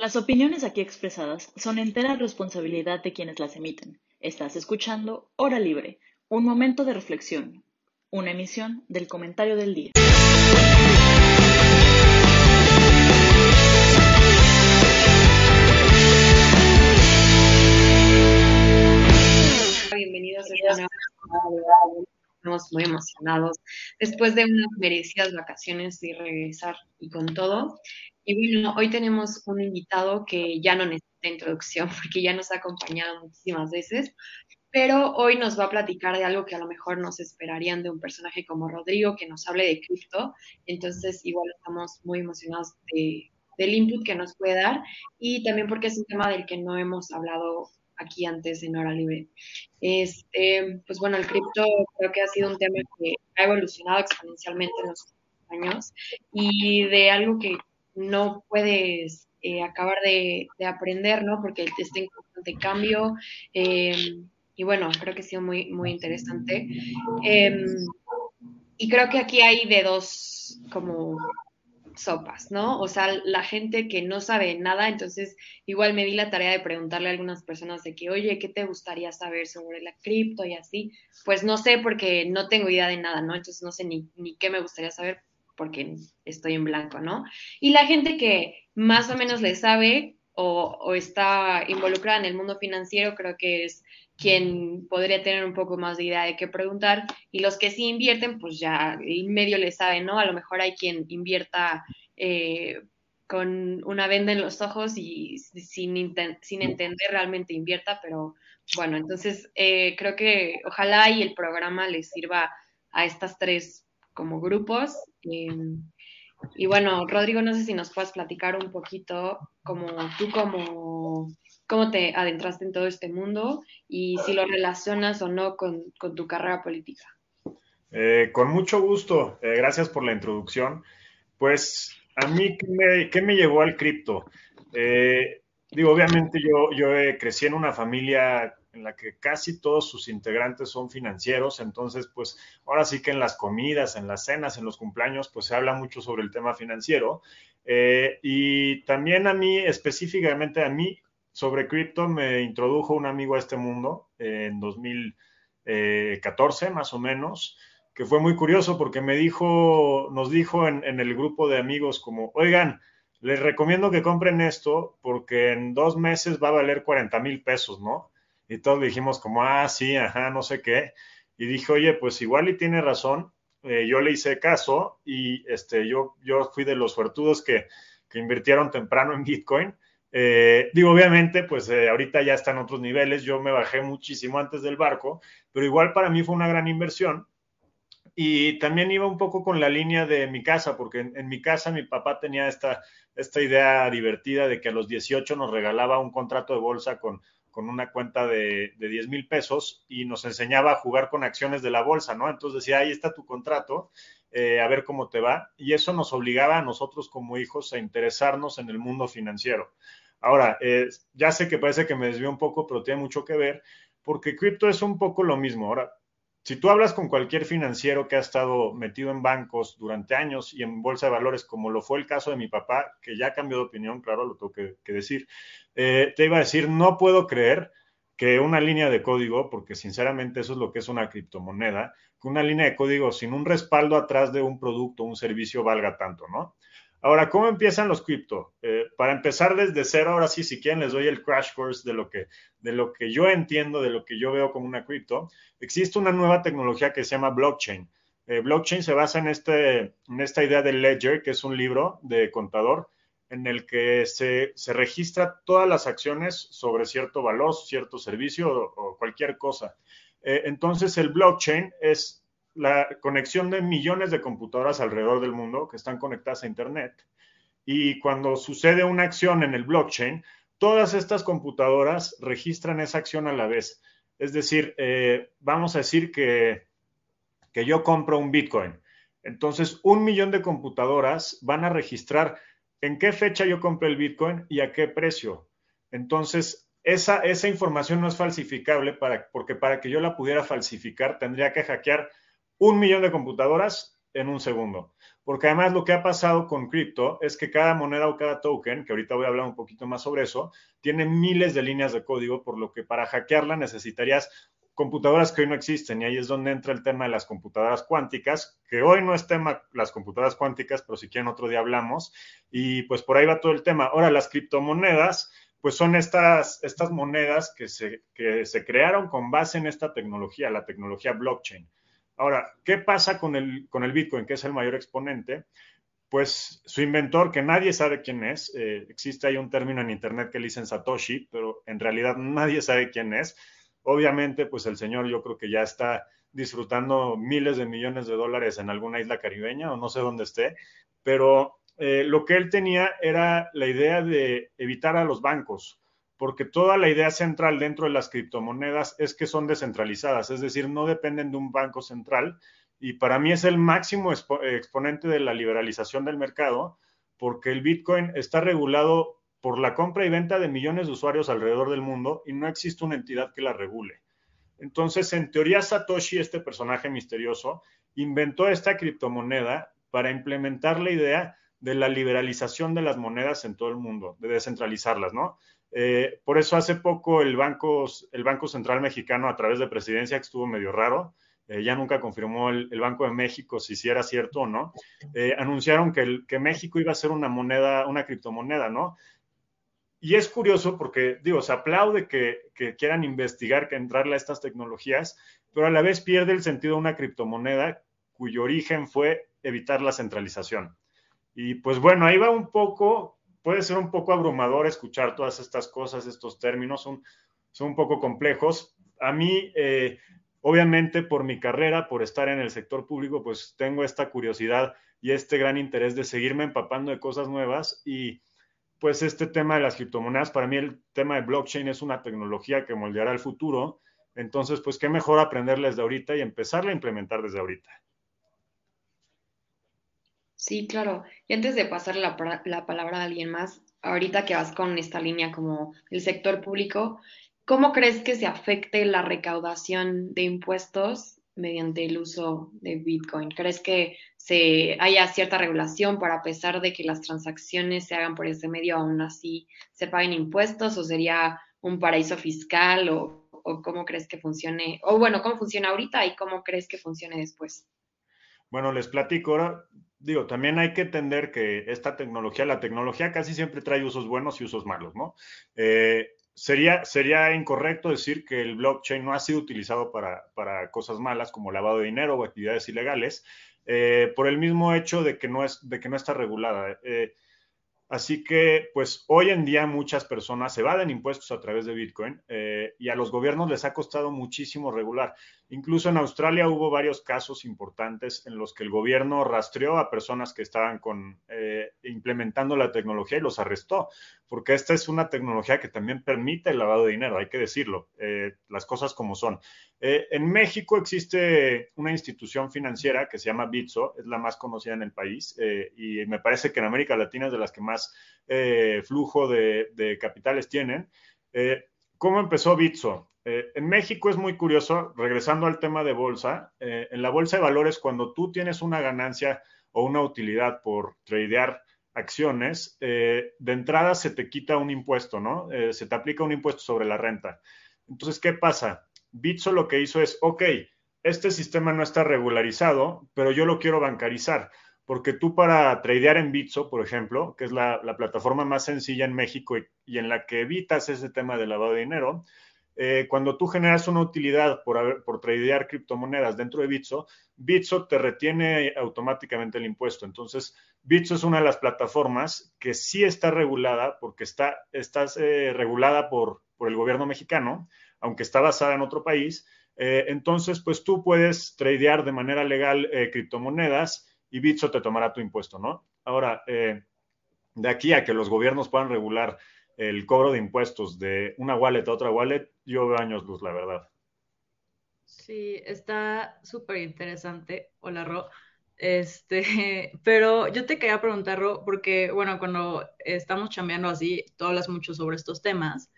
Las opiniones aquí expresadas son entera responsabilidad de quienes las emiten. Estás escuchando Hora Libre, un momento de reflexión, una emisión del comentario del día. Bienvenidos a esta Estamos muy emocionados después de unas merecidas vacaciones y regresar y con todo. Y bueno, hoy tenemos un invitado que ya no necesita introducción porque ya nos ha acompañado muchísimas veces, pero hoy nos va a platicar de algo que a lo mejor nos esperarían de un personaje como Rodrigo que nos hable de cripto. Entonces, igual estamos muy emocionados del input que nos puede dar y también porque es un tema del que no hemos hablado aquí antes en Hora Libre. Este, pues bueno, el cripto creo que ha sido un tema que ha evolucionado exponencialmente en los años y de algo que no puedes eh, acabar de, aprender, ¿no? Porque está en constante cambio. Em, y bueno, creo que ha sido muy, muy interesante. Em, y creo que aquí hay de dos como sopas, ¿no? O sea, la gente que no sabe nada, entonces igual me di la tarea de preguntarle a algunas personas de que, oye, ¿qué te gustaría saber sobre la cripto y así? Pues no sé porque no tengo idea de nada, ¿no? Entonces no sé ni, ni qué me gustaría saber, porque estoy en blanco, ¿no? Y la gente que más o menos le sabe o, está involucrada en el mundo financiero, creo que es quien podría tener un poco más de idea de qué preguntar. Y los que sí invierten, pues ya en medio le saben, ¿no? A lo mejor hay quien invierta eh, con una venda en los ojos y sin, sin entender realmente invierta, pero bueno, entonces eh, creo que ojalá y el programa les sirva a estas tres como grupos. Y bueno, Rodrigo, no sé si nos puedes platicar un poquito como tú como cómo te adentraste en todo este mundo y si lo relacionas o no con, tu carrera política. Eh, con mucho gusto, eh, gracias por la introducción. Pues a mí, ¿qué me, llevó al cripto? Eh, digo, obviamente yo, yo crecí en una familia en la que casi todos sus integrantes son financieros, entonces pues ahora sí que en las comidas, en las cenas, en los cumpleaños, pues se habla mucho sobre el tema financiero. Eh, y también a mí, específicamente a mí, sobre cripto me introdujo un amigo a este mundo en 2014 más o menos, que fue muy curioso porque me dijo, nos dijo en el grupo de amigos como, oigan, les recomiendo que compren esto porque en dos meses va a valer 40 mil pesos, ¿no? Y todos dijimos como, ah, sí, ajá, no sé qué. Y dije, oye, pues igual y tiene razón. Eh, yo le hice caso y este, yo, yo fui de los suertudos que, que invirtieron temprano en Bitcoin. Eh, digo, obviamente, pues eh, ahorita ya están otros niveles. Yo me bajé muchísimo antes del barco, pero igual para mí fue una gran inversión. Y también iba un poco con la línea de mi casa, porque en, mi casa mi papá tenía esta, esta idea divertida de que a los 18 nos regalaba un contrato de bolsa con con una cuenta de, de 10 mil pesos y nos enseñaba a jugar con acciones de la bolsa, ¿no? Entonces decía, ahí está tu contrato, eh, a ver cómo te va. Y eso nos obligaba a nosotros como hijos a interesarnos en el mundo financiero. Ahora, eh, ya sé que parece que me desvío un poco, pero tiene mucho que ver, porque cripto es un poco lo mismo. Ahora, si tú hablas con cualquier financiero que ha estado metido en bancos durante años y en bolsa de valores, como lo fue el caso de mi papá, que ya cambió de opinión, claro, lo tengo que, decir, eh, te iba a decir, no puedo creer que una línea de código, porque sinceramente eso es lo que es una criptomoneda, que una línea de código sin un respaldo atrás de un producto, un servicio valga tanto, ¿no? Ahora, ¿cómo empiezan los cripto? Eh, para empezar desde cero, ahora sí, si quieren, les doy el crash course de lo que, de lo que yo entiendo, de lo que yo veo como una cripto. Existe una nueva tecnología que se llama blockchain. Eh, blockchain se basa en, este, en esta idea del ledger, que es un libro de contador, en el que se, se registra todas las acciones sobre cierto valor, cierto servicio o, cualquier cosa. Eh, entonces, el blockchain es la conexión de millones de computadoras alrededor del mundo que están conectadas a Internet. Y cuando sucede una acción en el blockchain, todas estas computadoras registran esa acción a la vez. Es decir, eh, vamos a decir que, que yo compro un Bitcoin. Entonces, un millón de computadoras van a registrar en qué fecha yo compré el Bitcoin y a qué precio. Entonces, esa, esa información no es falsificable para, porque para que yo la pudiera falsificar tendría que hackear un millón de computadoras en un segundo. porque además lo que ha pasado con cripto es que cada moneda o cada token, que ahorita voy a hablar un poquito más sobre eso, tiene miles de líneas de código, por lo que para hackearla necesitarías computadoras que hoy no existen y ahí es donde entra el tema de las computadoras cuánticas, que hoy no es tema las computadoras cuánticas, pero si quieren otro día hablamos y pues por ahí va todo el tema. Ahora las criptomonedas, pues son estas, estas monedas que se, que se crearon con base en esta tecnología, la tecnología blockchain. Ahora, ¿qué pasa con el, con el Bitcoin, que es el mayor exponente? Pues su inventor, que nadie sabe quién es, eh, existe ahí un término en Internet que le dicen Satoshi, pero en realidad nadie sabe quién es Obviamente, pues el señor yo creo que ya está disfrutando miles de millones de dólares en alguna isla caribeña o no sé dónde esté, pero eh, lo que él tenía era la idea de evitar a los bancos, porque toda la idea central dentro de las criptomonedas es que son descentralizadas, es decir, no dependen de un banco central y para mí es el máximo exponente de la liberalización del mercado, porque el Bitcoin está regulado por la compra y venta de millones de usuarios alrededor del mundo y no existe una entidad que la regule. Entonces, en teoría, Satoshi, este personaje misterioso, inventó esta criptomoneda para implementar la idea de la liberalización de las monedas en todo el mundo, de descentralizarlas, ¿no? Eh, por eso hace poco el Banco, el Banco Central Mexicano, a través de presidencia, que estuvo medio raro, eh, ya nunca confirmó el, Banco de México si, si era cierto o no, eh, anunciaron que, que México iba a ser una moneda, una criptomoneda, ¿no? Y es curioso porque, digo, se aplaude que, quieran investigar, que entrarle a estas tecnologías, pero a la vez pierde el sentido una criptomoneda cuyo origen fue evitar la centralización. Y pues bueno, ahí va un poco, puede ser un poco abrumador escuchar todas estas cosas, estos términos, son, son un poco complejos. A mí, eh, obviamente, por mi carrera, por estar en el sector público, pues tengo esta curiosidad y este gran interés de seguirme empapando de cosas nuevas y pues este tema de las criptomonedas, para mí el tema de blockchain es una tecnología que moldeará el futuro. Entonces, pues qué mejor aprenderles de ahorita y empezarla a implementar desde ahorita. Sí, claro. Y antes de pasar la, la, palabra a alguien más, ahorita que vas con esta línea como el sector público, ¿cómo crees que se afecte la recaudación de impuestos mediante el uso de Bitcoin? ¿Crees que se haya cierta regulación para a pesar de que las transacciones se hagan por ese medio, aún así se paguen impuestos o sería un paraíso fiscal o, cómo crees que funcione? O bueno, ¿cómo funciona ahorita y cómo crees que funcione después? Bueno, les platico ahora. Digo, también hay que entender que esta tecnología, la tecnología casi siempre trae usos buenos y usos malos, ¿no? Eh, sería, sería incorrecto decir que el blockchain no ha sido utilizado para, para cosas malas como lavado de dinero o actividades ilegales, eh, por el mismo hecho de que no, es, de que no está regulada. Eh, Así que, pues hoy en día muchas personas evaden impuestos a través de Bitcoin y a los gobiernos les ha costado muchísimo regular. Incluso en Australia hubo varios casos importantes en los que el gobierno rastreó a personas que estaban con, eh, implementando la tecnología y los arrestó, porque esta es una tecnología que también permite el lavado de dinero, hay que decirlo, eh, las cosas como son. en México existe una institución financiera que se llama Bitso, es la más conocida en el país y me parece que en América Latina es de las que más eh, flujo de, capitales tienen. Eh, ¿Cómo empezó Bitso? Eh, en México es muy curioso, regresando al tema de bolsa, en la bolsa de valores, cuando tú tienes una ganancia o una utilidad por tradear acciones, de entrada se te quita un impuesto, ¿no? se te aplica un impuesto sobre la renta. Entonces, ¿qué pasa? Bitso lo que hizo es, ok, este sistema no está regularizado, pero yo lo quiero bancarizar porque tú para tradear en Bitso, por ejemplo, que es la, plataforma más sencilla en México y, en la que evitas ese tema de lavado de dinero, eh, cuando tú generas una utilidad por, por tradear criptomonedas dentro de Bitso, Bitso te retiene automáticamente el impuesto. Entonces, Bitso es una de las plataformas que sí está regulada, porque está, eh, regulada por, por, el gobierno mexicano, aunque está basada en otro país. Eh, entonces, pues tú puedes tradear de manera legal criptomonedas y Bitso te tomará tu impuesto, ¿no? Ahora, de aquí a que los gobiernos puedan regular el cobro de impuestos de una wallet a otra wallet, yo veo años luz, la verdad. Sí, está súper interesante. Hola, Ro. Este, pero yo te quería preguntar, Ro, porque, bueno, cuando estamos chambeando así, tú hablas mucho sobre estos temas.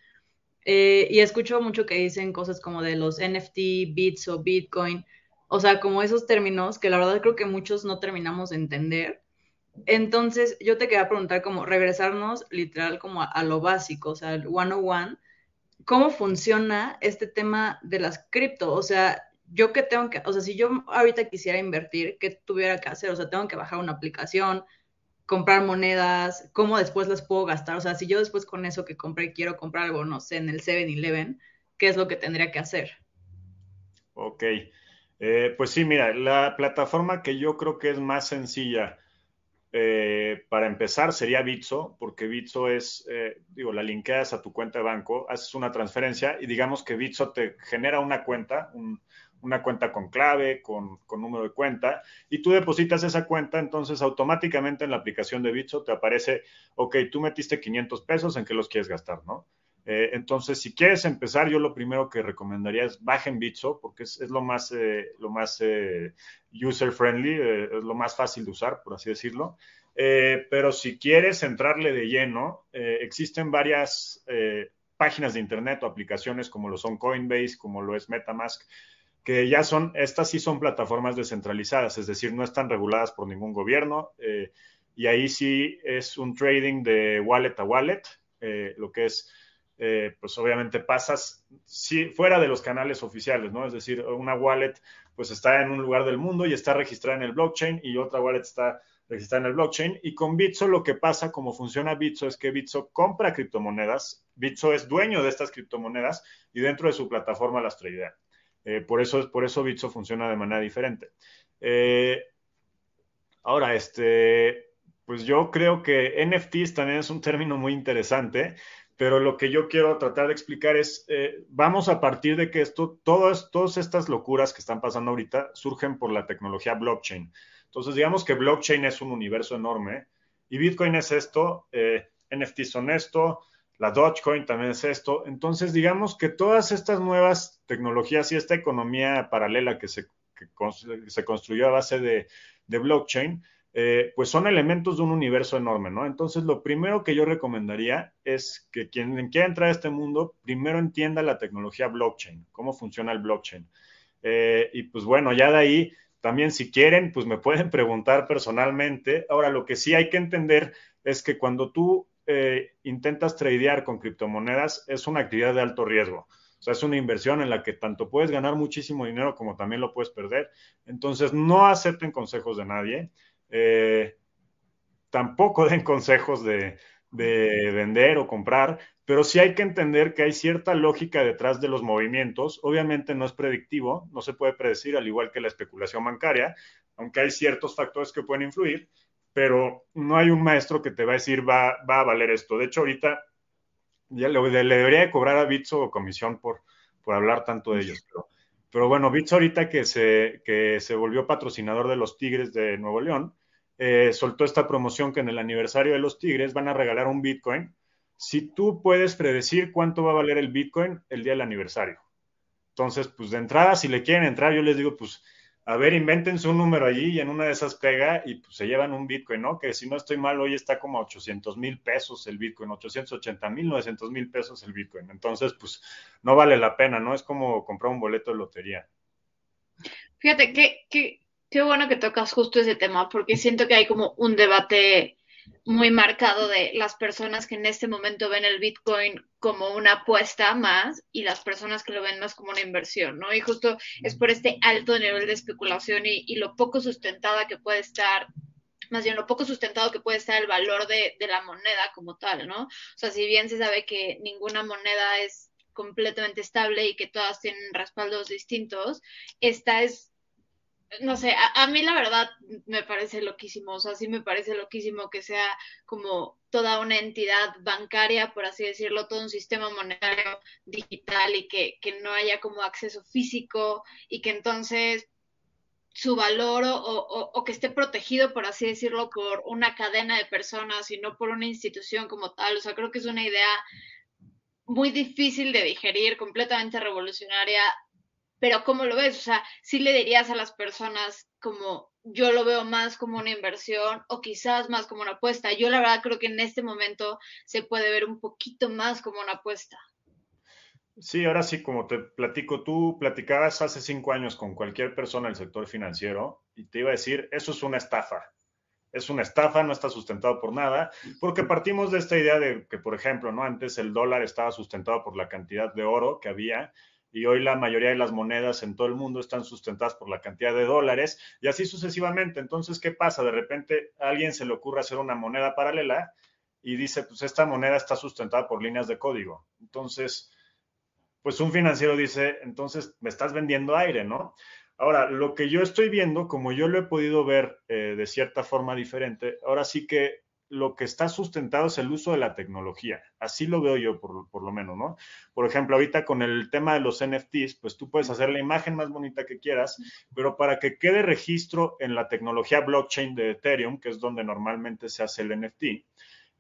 Eh, y escucho mucho que dicen cosas como de los NFT, bits o Bitcoin. O sea, como esos términos que la verdad creo que muchos no terminamos de entender. Entonces, yo te quería preguntar como regresarnos literal como a, lo básico, o sea, el 101, ¿cómo funciona este tema de las cripto? O sea, yo que tengo que, o sea, si yo ahorita quisiera invertir, ¿qué tuviera que hacer? O sea, tengo que bajar una aplicación, comprar monedas, cómo después las puedo gastar. O sea, si yo después con eso que compré quiero comprar algo, no sé, en el 7-Eleven, ¿qué es lo que tendría que hacer? Ok. Eh, pues sí, mira, la plataforma que yo creo que es más sencilla eh, para empezar sería Bitso, porque Bitso es, eh, digo, la linkeas a tu cuenta de banco, haces una transferencia y digamos que Bitso te genera una cuenta, un, una cuenta con clave, con, número de cuenta, y tú depositas esa cuenta, entonces automáticamente en la aplicación de Bitso te aparece, ok, tú metiste 500 pesos, ¿en qué los quieres gastar, no? Eh, entonces, si quieres empezar, yo lo primero que recomendaría es bajen Bitso, porque es, lo más, eh, lo más eh, user-friendly, es lo más fácil de usar, por así decirlo. pero si quieres entrarle de lleno, existen varias páginas de internet o aplicaciones como lo son Coinbase, como lo es Metamask, que ya son, estas sí son plataformas descentralizadas, es decir, no están reguladas por ningún gobierno, eh, y ahí sí es un trading de wallet a wallet, eh, lo que es, eh, pues obviamente pasas sí, fuera de los canales oficiales, ¿no? Es decir, una wallet pues está en un lugar del mundo y está registrada en el blockchain y otra wallet está registrada en el blockchain. Y con Bitso lo que pasa, como funciona Bitso, es que Bitso compra criptomonedas, Bitso es dueño de estas criptomonedas y dentro de su plataforma las tradea. Eh, por, eso, por eso Bitso funciona de manera diferente. Eh, ahora, este, pues yo creo que NFTs también es un término muy interesante, pero lo que yo quiero tratar de explicar es, eh, vamos a partir de que esto, todas, todas estas locuras que están pasando ahorita surgen por la tecnología blockchain. Entonces, digamos que blockchain es un universo enorme y Bitcoin es esto, NFTs son esto, la Dogecoin también es esto. Entonces, digamos que todas estas nuevas tecnologías y esta economía paralela que se, se construyó a base de, blockchain, eh, pues son elementos de un universo enorme, ¿no? Entonces, lo primero que yo recomendaría es que quien quiera entrar a este mundo, primero entienda la tecnología blockchain, cómo funciona el blockchain. Eh, y pues bueno, ya de ahí, también si quieren, pues me pueden preguntar personalmente. Ahora, lo que sí hay que entender es que cuando tú eh, intentas tradear con criptomonedas, es una actividad de alto riesgo. O sea, es una inversión en la que tanto puedes ganar muchísimo dinero como también lo puedes perder. Entonces, no acepten consejos de nadie. Eh, tampoco den consejos de, de, vender o comprar, pero sí hay que entender que hay cierta lógica detrás de los movimientos. Obviamente no es predictivo, no se puede predecir, al igual que la especulación bancaria, aunque hay ciertos factores que pueden influir, pero no hay un maestro que te va a decir va, va a valer esto. De hecho, ahorita ya le, debería de cobrar a Bitso comisión por, por hablar tanto de ellos. Pero, bueno, Bitso ahorita que se, que se volvió patrocinador de los Tigres de Nuevo León, eh, soltó esta promoción que en el aniversario de los Tigres van a regalar un Bitcoin. Si tú puedes predecir cuánto va a valer el Bitcoin el día del aniversario. Entonces, pues de entrada, si le quieren entrar, yo les digo, pues a ver, invéntense un número allí y en una de esas pega y pues, se llevan un Bitcoin, ¿no? Que si no estoy mal, hoy está como a 800 mil pesos el Bitcoin, 880 mil, 900 mil pesos el Bitcoin. Entonces, pues no vale la pena, ¿no? Es como comprar un boleto de lotería. Fíjate, qué, qué bueno que tocas justo ese tema, porque siento que hay como un debate muy marcado de las personas que en este momento ven el Bitcoin como una apuesta más y las personas que lo ven más como una inversión, ¿no? Y justo es por este alto nivel de especulación y, lo poco sustentada que puede estar más bien lo poco sustentado que puede estar el valor de, de, la moneda como tal, ¿no? O sea, si bien se sabe que ninguna moneda es completamente estable y que todas tienen respaldos distintos, esta es no sé, a, mí la verdad me parece loquísimo, o sea, sí me parece loquísimo que sea como toda una entidad bancaria, por así decirlo, todo un sistema monetario digital y que, que no haya como acceso físico y que entonces su valor o, o, o, que esté protegido, por así decirlo, por una cadena de personas y no por una institución como tal. O sea, creo que es una idea muy difícil de digerir, completamente revolucionaria pero ¿cómo lo ves? O sea, ¿sí le dirías a las personas como yo lo veo más como una inversión o quizás más como una apuesta? Yo la verdad creo que en este momento se puede ver un poquito más como una apuesta. Sí, ahora sí, como te platico, tú platicabas hace cinco años con cualquier persona del sector financiero y te iba a decir, eso es una estafa. Es una estafa, no está sustentado por nada, porque partimos de esta idea de que, por ejemplo, ¿no? Antes el dólar estaba sustentado por la cantidad de oro que había y hoy la mayoría de las monedas en todo el mundo están sustentadas por la cantidad de dólares y así sucesivamente. Entonces, ¿qué pasa? De repente a alguien se le ocurre hacer una moneda paralela y dice, pues esta moneda está sustentada por líneas de código. Entonces, pues un financiero dice, entonces me estás vendiendo aire, ¿no? Ahora, lo que yo estoy viendo, como yo lo he podido ver eh, de cierta forma diferente, ahora sí que lo que está sustentado es el uso de la tecnología. Así lo veo yo, por, por, lo menos, ¿no? Por ejemplo, ahorita con el tema de los NFTs, pues tú puedes hacer la imagen más bonita que quieras, pero para que quede registro en la tecnología blockchain de Ethereum, que es donde normalmente se hace el NFT,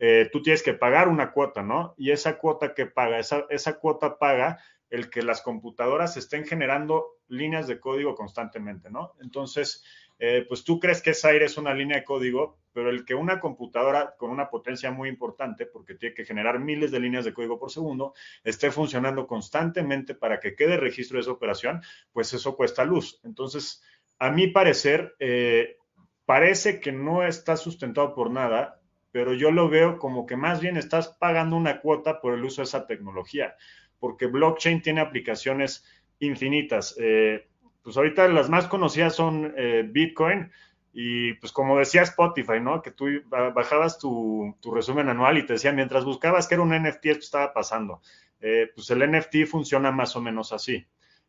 eh, tú tienes que pagar una cuota, ¿no? Y esa cuota que paga, esa, esa cuota paga el que las computadoras estén generando líneas de código constantemente, ¿no? Entonces, eh, pues tú crees que ese aire es una línea de código, pero el que una computadora con una potencia muy importante, porque tiene que generar miles de líneas de código por segundo, esté funcionando constantemente para que quede registro de esa operación, pues eso cuesta luz. Entonces, a mi parecer, eh, parece que no está sustentado por nada, pero yo lo veo como que más bien estás pagando una cuota por el uso de esa tecnología, porque blockchain tiene aplicaciones infinitas. Eh, pues ahorita las más conocidas son eh, Bitcoin y pues como decía Spotify, ¿no? Que tú bajabas tu, resumen anual y te decía, mientras buscabas que era un NFT, esto estaba pasando. Eh, pues el NFT funciona más o menos así.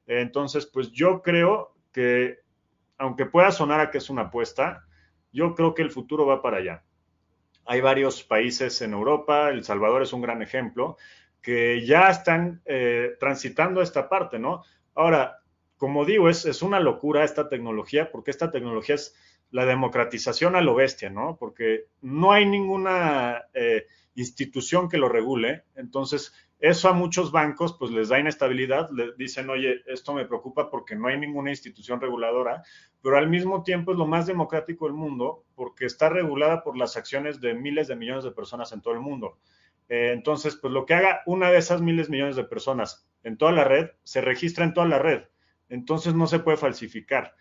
entonces, pues yo creo que, aunque pueda sonar a que es una apuesta, yo creo que el futuro va para allá. Hay varios países en Europa, El Salvador es un gran ejemplo, que ya están eh, transitando esta parte, ¿no? Ahora, como digo, es, es, una locura esta tecnología, porque esta tecnología es la democratización a lo bestia, ¿no? Porque no hay ninguna eh, institución que lo regule, entonces eso a muchos bancos pues les da inestabilidad, le dicen, oye, esto me preocupa porque no hay ninguna institución reguladora, pero al mismo tiempo es lo más democrático del mundo porque está regulada por las acciones de miles de millones de personas en todo el mundo. Eh, entonces, pues lo que haga una de esas miles de millones de personas en toda la red, se registra en toda la red entonces no se puede falsificar.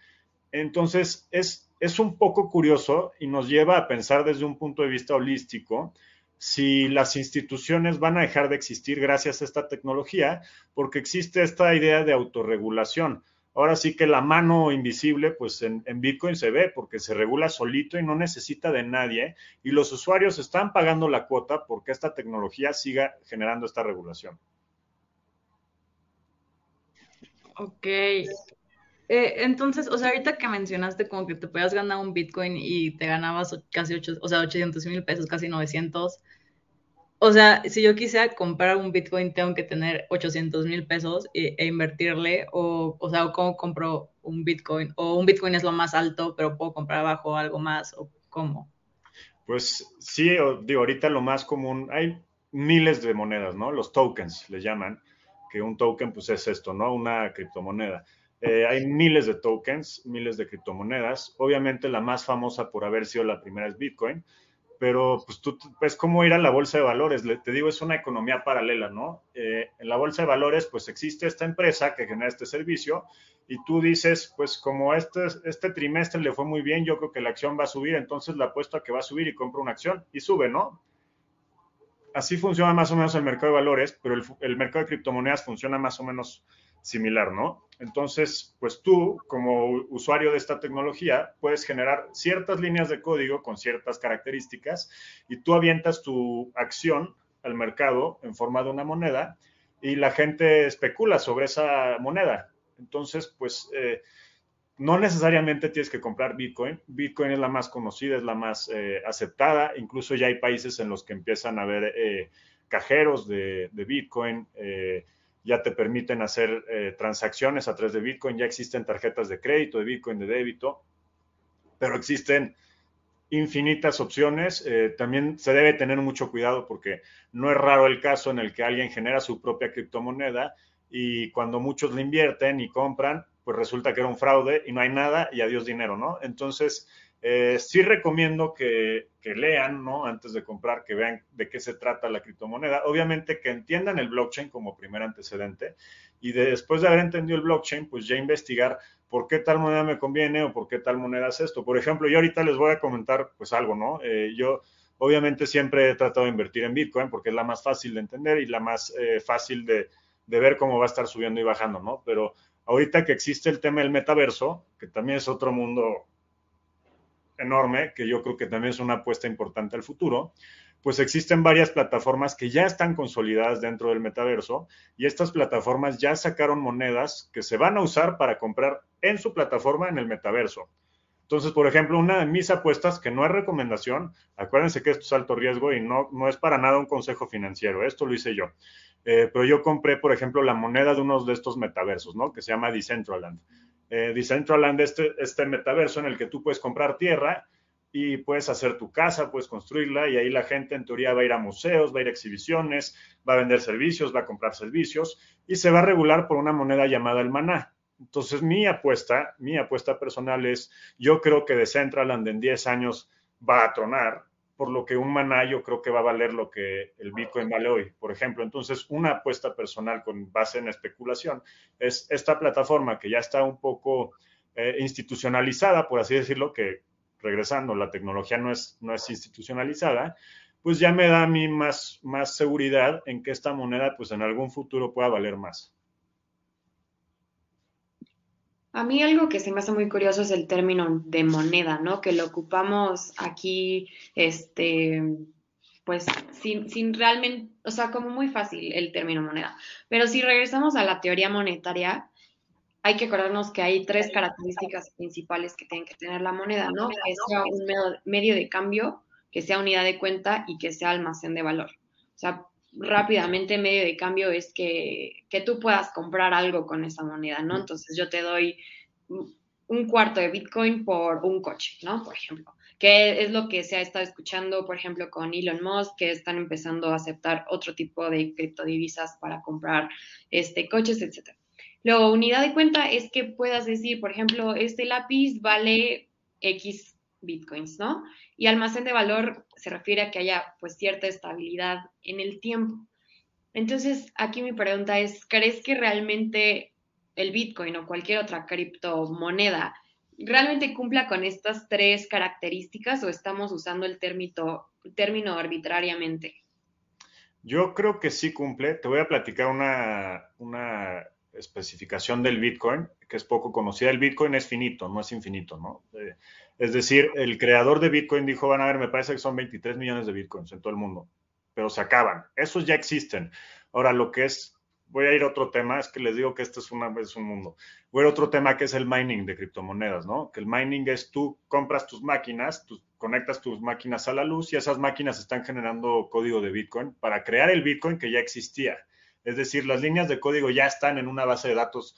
Entonces es, es un poco curioso y nos lleva a pensar desde un punto de vista holístico si las instituciones van a dejar de existir gracias a esta tecnología, porque existe esta idea de autorregulación. Ahora sí que la mano invisible, pues en, en, Bitcoin se ve porque se regula solito y no necesita de nadie. Y los usuarios están pagando la cuota porque esta tecnología siga generando esta regulación. Ok. Eh, entonces, o sea, ahorita que mencionaste como que te podías ganar un Bitcoin y te ganabas casi 8, o sea, 800 mil pesos, casi 900. O sea, si yo quisiera comprar un Bitcoin, tengo que tener 800 mil pesos e, e, invertirle, o, o sea, ¿cómo compro un Bitcoin? O un Bitcoin es lo más alto, pero puedo comprar abajo algo más, o cómo. Pues sí, digo, ahorita lo más común, hay miles de monedas, ¿no? Los tokens le llaman que un token pues es esto, ¿no? Una criptomoneda. Eh, hay miles de tokens, miles de criptomonedas. Obviamente la más famosa por haber sido la primera es Bitcoin, pero pues tú ves cómo ir a la bolsa de valores. te digo, es una economía paralela, ¿no? Eh, en la bolsa de valores pues existe esta empresa que genera este servicio y tú dices, pues como este, este trimestre le fue muy bien, yo creo que la acción va a subir, entonces la apuesto a que va a subir y compro una acción y sube, ¿no? Así funciona más o menos el mercado de valores, pero el, mercado de criptomonedas funciona más o menos similar, ¿no? Entonces, pues tú, como usuario de esta tecnología, puedes generar ciertas líneas de código con ciertas características y tú avientas tu acción al mercado en forma de una moneda y la gente especula sobre esa moneda. Entonces, pues eh, no necesariamente tienes que comprar Bitcoin. Bitcoin es la más conocida, es la más eh, aceptada. Incluso ya hay países en los que empiezan a haber eh, cajeros de, Bitcoin. Eh, ya te permiten hacer transacciones a través de Bitcoin. Ya existen tarjetas de crédito, de Bitcoin, de débito. Pero existen infinitas opciones. también se debe tener mucho cuidado porque no es raro el caso en el que alguien genera su propia criptomoneda y cuando muchos le invierten y compran, pues resulta que era un fraude y no hay nada y adiós dinero, ¿no? Entonces, Eh, sí recomiendo que, lean, ¿no? Antes de comprar, que vean de qué se trata la criptomoneda. Obviamente que entiendan el blockchain como primer antecedente y después de haber entendido el blockchain, pues ya investigar por qué tal moneda me conviene o por qué tal moneda es esto. Por ejemplo, yo ahorita les voy a comentar pues algo, ¿no? Eh, yo obviamente siempre he tratado de invertir en Bitcoin porque es la más fácil de entender y la más eh, fácil de, de ver cómo va a estar subiendo y bajando, ¿no? Pero ahorita que existe el tema del metaverso, que también es otro mundo enorme, que yo creo que también es una apuesta importante al futuro, pues existen varias plataformas que ya están consolidadas dentro del metaverso y estas plataformas ya sacaron monedas que se van a usar para comprar en su plataforma en el metaverso. Entonces, por ejemplo, una de mis apuestas, que no es recomendación, acuérdense que esto es alto riesgo y no, no es para nada un consejo financiero, esto lo hice yo. Eh, pero yo compré, por ejemplo, la moneda de uno de estos metaversos, ¿no? Que se llama Decentraland. Eh, Decentraland es este, este metaverso en el que tú puedes comprar tierra y puedes hacer tu casa, puedes construirla y ahí la gente en teoría va a ir a museos, va a ir a exhibiciones, va a vender servicios, va a comprar servicios y se va a regular por una moneda llamada el maná. Entonces mi apuesta, mi apuesta personal es, yo creo que Decentraland en 10 años va a tronar por lo que un maná yo creo que va a valer lo que el Bitcoin vale hoy, por ejemplo. Entonces, una apuesta personal con base en especulación es esta plataforma que ya está un poco eh, institucionalizada, por así decirlo, que regresando, la tecnología no es, no es institucionalizada, pues ya me da a mí más, más seguridad en que esta moneda, pues en algún futuro pueda valer más. A mí algo que se me hace muy curioso es el término de moneda, ¿no? Que lo ocupamos aquí, este, pues sin, sin realmente, o sea, como muy fácil el término moneda. Pero si regresamos a la teoría monetaria, hay que acordarnos que hay tres características principales que tienen que tener la moneda, ¿no? Que sea un medio de cambio, que sea unidad de cuenta y que sea almacén de valor. O sea, rápidamente medio de cambio es que, que, tú puedas comprar algo con esa moneda, ¿no? Entonces yo te doy un cuarto de Bitcoin por un coche, ¿no? Por ejemplo, que es lo que se ha estado escuchando, por ejemplo, con Elon Musk, que están empezando a aceptar otro tipo de criptodivisas para comprar este, coches, etc. Luego, unidad de cuenta es que puedas decir, por ejemplo, este lápiz vale X bitcoins, ¿no? Y almacén de valor se refiere a que haya pues cierta estabilidad en el tiempo. Entonces, aquí mi pregunta es, ¿crees que realmente el bitcoin o cualquier otra criptomoneda realmente cumpla con estas tres características o estamos usando el término, término arbitrariamente? Yo creo que sí cumple. Te voy a platicar una, una especificación del Bitcoin, que es poco conocida. El Bitcoin es finito, no es infinito, ¿no? Eh, es decir, el creador de Bitcoin dijo, van a ver, me parece que son 23 millones de Bitcoins en todo el mundo, pero se acaban. Esos ya existen. Ahora, lo que es, voy a ir a otro tema, es que les digo que este es, una, un mundo. Voy a ir a otro tema que es el mining de criptomonedas, ¿no? Que el mining es tú compras tus máquinas, tú conectas tus máquinas a la luz y esas máquinas están generando código de Bitcoin para crear el Bitcoin que ya existía. Es decir, las líneas de código ya están en una base de datos,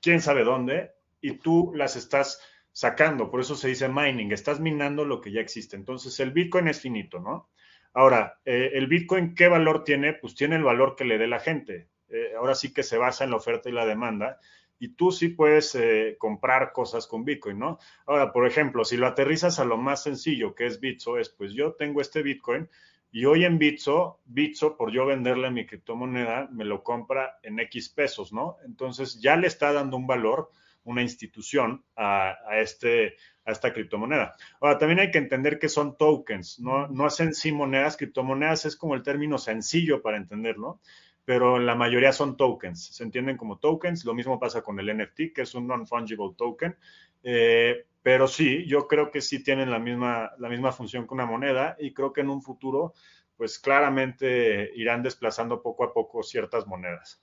quién sabe dónde, y tú las estás sacando, por eso se dice mining, estás minando lo que ya existe. Entonces, el Bitcoin es finito, ¿no? Ahora, eh, el Bitcoin, ¿qué valor tiene? Pues tiene el valor que le dé la gente. Eh, ahora sí que se basa en la oferta y la demanda. Y tú sí puedes eh, comprar cosas con Bitcoin, ¿no? Ahora, por ejemplo, si lo aterrizas a lo más sencillo que es Bitso, es pues yo tengo este Bitcoin, y hoy en Bitso, Bitso, por yo venderle mi criptomoneda, me lo compra en X pesos, ¿no? Entonces ya le está dando un valor una institución a, este, a esta criptomoneda. Ahora, también hay que entender que son tokens, no, no hacen sí monedas, criptomonedas es como el término sencillo para entenderlo, pero la mayoría son tokens, se entienden como tokens, lo mismo pasa con el NFT, que es un non-fungible token, eh, pero sí, yo creo que sí tienen la misma, la misma función que una moneda y creo que en un futuro, pues claramente irán desplazando poco a poco ciertas monedas.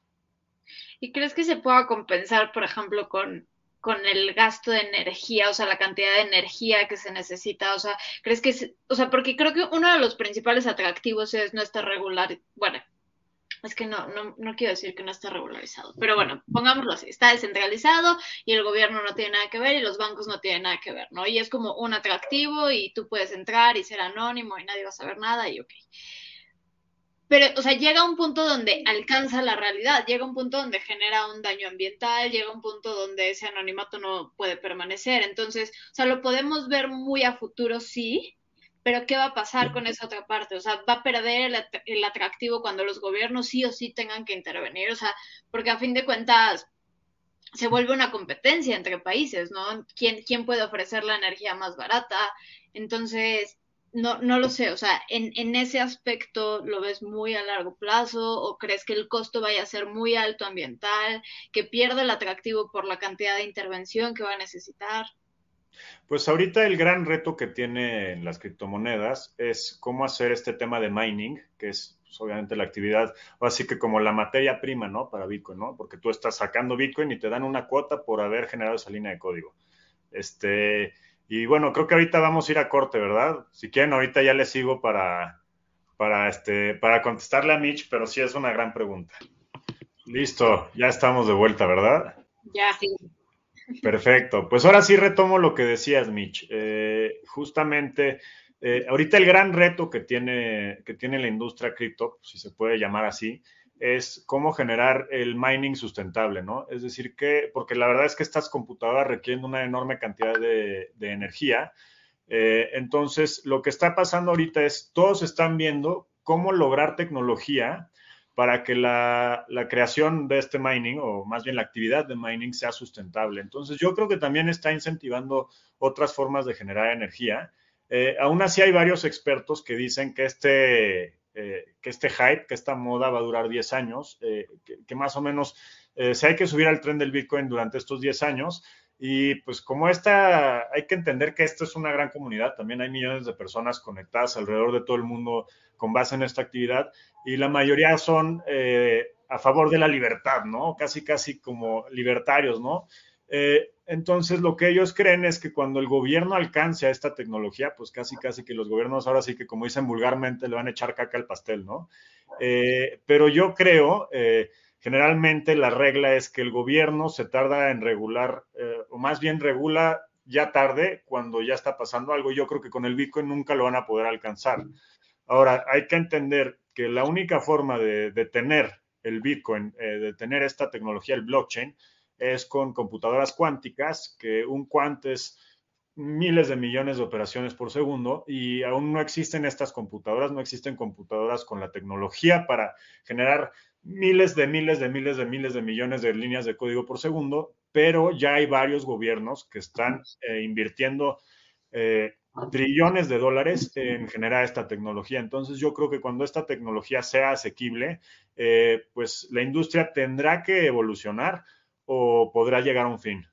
¿Y crees que se pueda compensar, por ejemplo, con, con el gasto de energía, o sea, la cantidad de energía que se necesita? O sea, ¿crees que, o sea, porque creo que uno de los principales atractivos es no estar regular, bueno, es que no, no, no quiero decir que no está regularizado, pero bueno, pongámoslo así, está descentralizado y el gobierno no tiene nada que ver y los bancos no tienen nada que ver, ¿no? Y es como un atractivo y tú puedes entrar y ser anónimo y nadie va a saber nada y ok. Pero, o sea, llega un punto donde alcanza la realidad, llega un punto donde genera un daño ambiental, llega un punto donde ese anonimato no puede permanecer. Entonces, o sea, lo podemos ver muy a futuro, sí, pero ¿qué va a pasar con esa otra parte? O sea, va a perder el, el atractivo cuando los gobiernos sí o sí tengan que intervenir, o sea, porque a fin de cuentas se vuelve una competencia entre países, ¿no? ¿Quién, quién puede ofrecer la energía más barata? Entonces, no, no lo sé, o sea, en, en, ese aspecto lo ves muy a largo plazo o crees que el costo vaya a ser muy alto ambiental, que pierde el atractivo por la cantidad de intervención que va a necesitar. Pues ahorita el gran reto que tienen las criptomonedas es cómo hacer este tema de mining, que es pues, obviamente la actividad, o así que como la materia prima, ¿no? Para Bitcoin, ¿no? Porque tú estás sacando Bitcoin y te dan una cuota por haber generado esa línea de código. Este, y bueno, creo que ahorita vamos a ir a corte, ¿verdad? Si quieren, ahorita ya les sigo para, para, este, para contestarle a Mitch, pero sí es una gran pregunta. Listo, ya estamos de vuelta, ¿verdad? Ya, sí. Perfecto. Pues ahora sí retomo lo que decías, Mitch. Eh, justamente, eh, ahorita el gran reto que tiene, que tiene la industria cripto, si se puede llamar así, es cómo generar el mining sustentable, ¿no? Es decir, que, porque la verdad es que estas computadoras requieren una enorme cantidad de, energía. Eh, entonces, lo que está pasando ahorita es, todos están viendo cómo lograr tecnología para que la, creación de este mining, o más bien la actividad de mining, sea sustentable. Entonces, yo creo que también está incentivando otras formas de generar energía. Eh, aún así, hay varios expertos que dicen que este, eh, que este hype, que esta moda va a durar 10 años, eh, que, más o menos eh, se hay que subir al tren del Bitcoin durante estos 10 años. Y pues como esta, hay que entender que esto es una gran comunidad, también hay millones de personas conectadas alrededor de todo el mundo con base en esta actividad y la mayoría son a favor de la libertad, ¿no? Casi, casi como libertarios, ¿no? Eh, entonces, lo que ellos creen es que cuando el gobierno alcance a esta tecnología, pues casi, casi que los gobiernos ahora sí que, como dicen vulgarmente, le van a echar caca al pastel, ¿no? Eh, pero yo creo, eh, generalmente la regla es que el gobierno se tarda en regular, o más bien regula ya tarde cuando ya está pasando algo. Yo creo que con el Bitcoin nunca lo van a poder alcanzar. Ahora, hay que entender que la única forma de, de tener el Bitcoin, de tener esta tecnología, el blockchain, es con computadoras cuánticas, que un quant es miles de millones de operaciones por segundo y aún no existen estas computadoras, no existen computadoras con la tecnología para generar miles de miles de miles de miles de millones de líneas de código por segundo, pero ya hay varios gobiernos que están eh, invirtiendo eh, trillones de dólares en generar esta tecnología. Entonces yo creo que cuando esta tecnología sea asequible, eh, pues la industria tendrá que evolucionar o podrá llegar a un fin?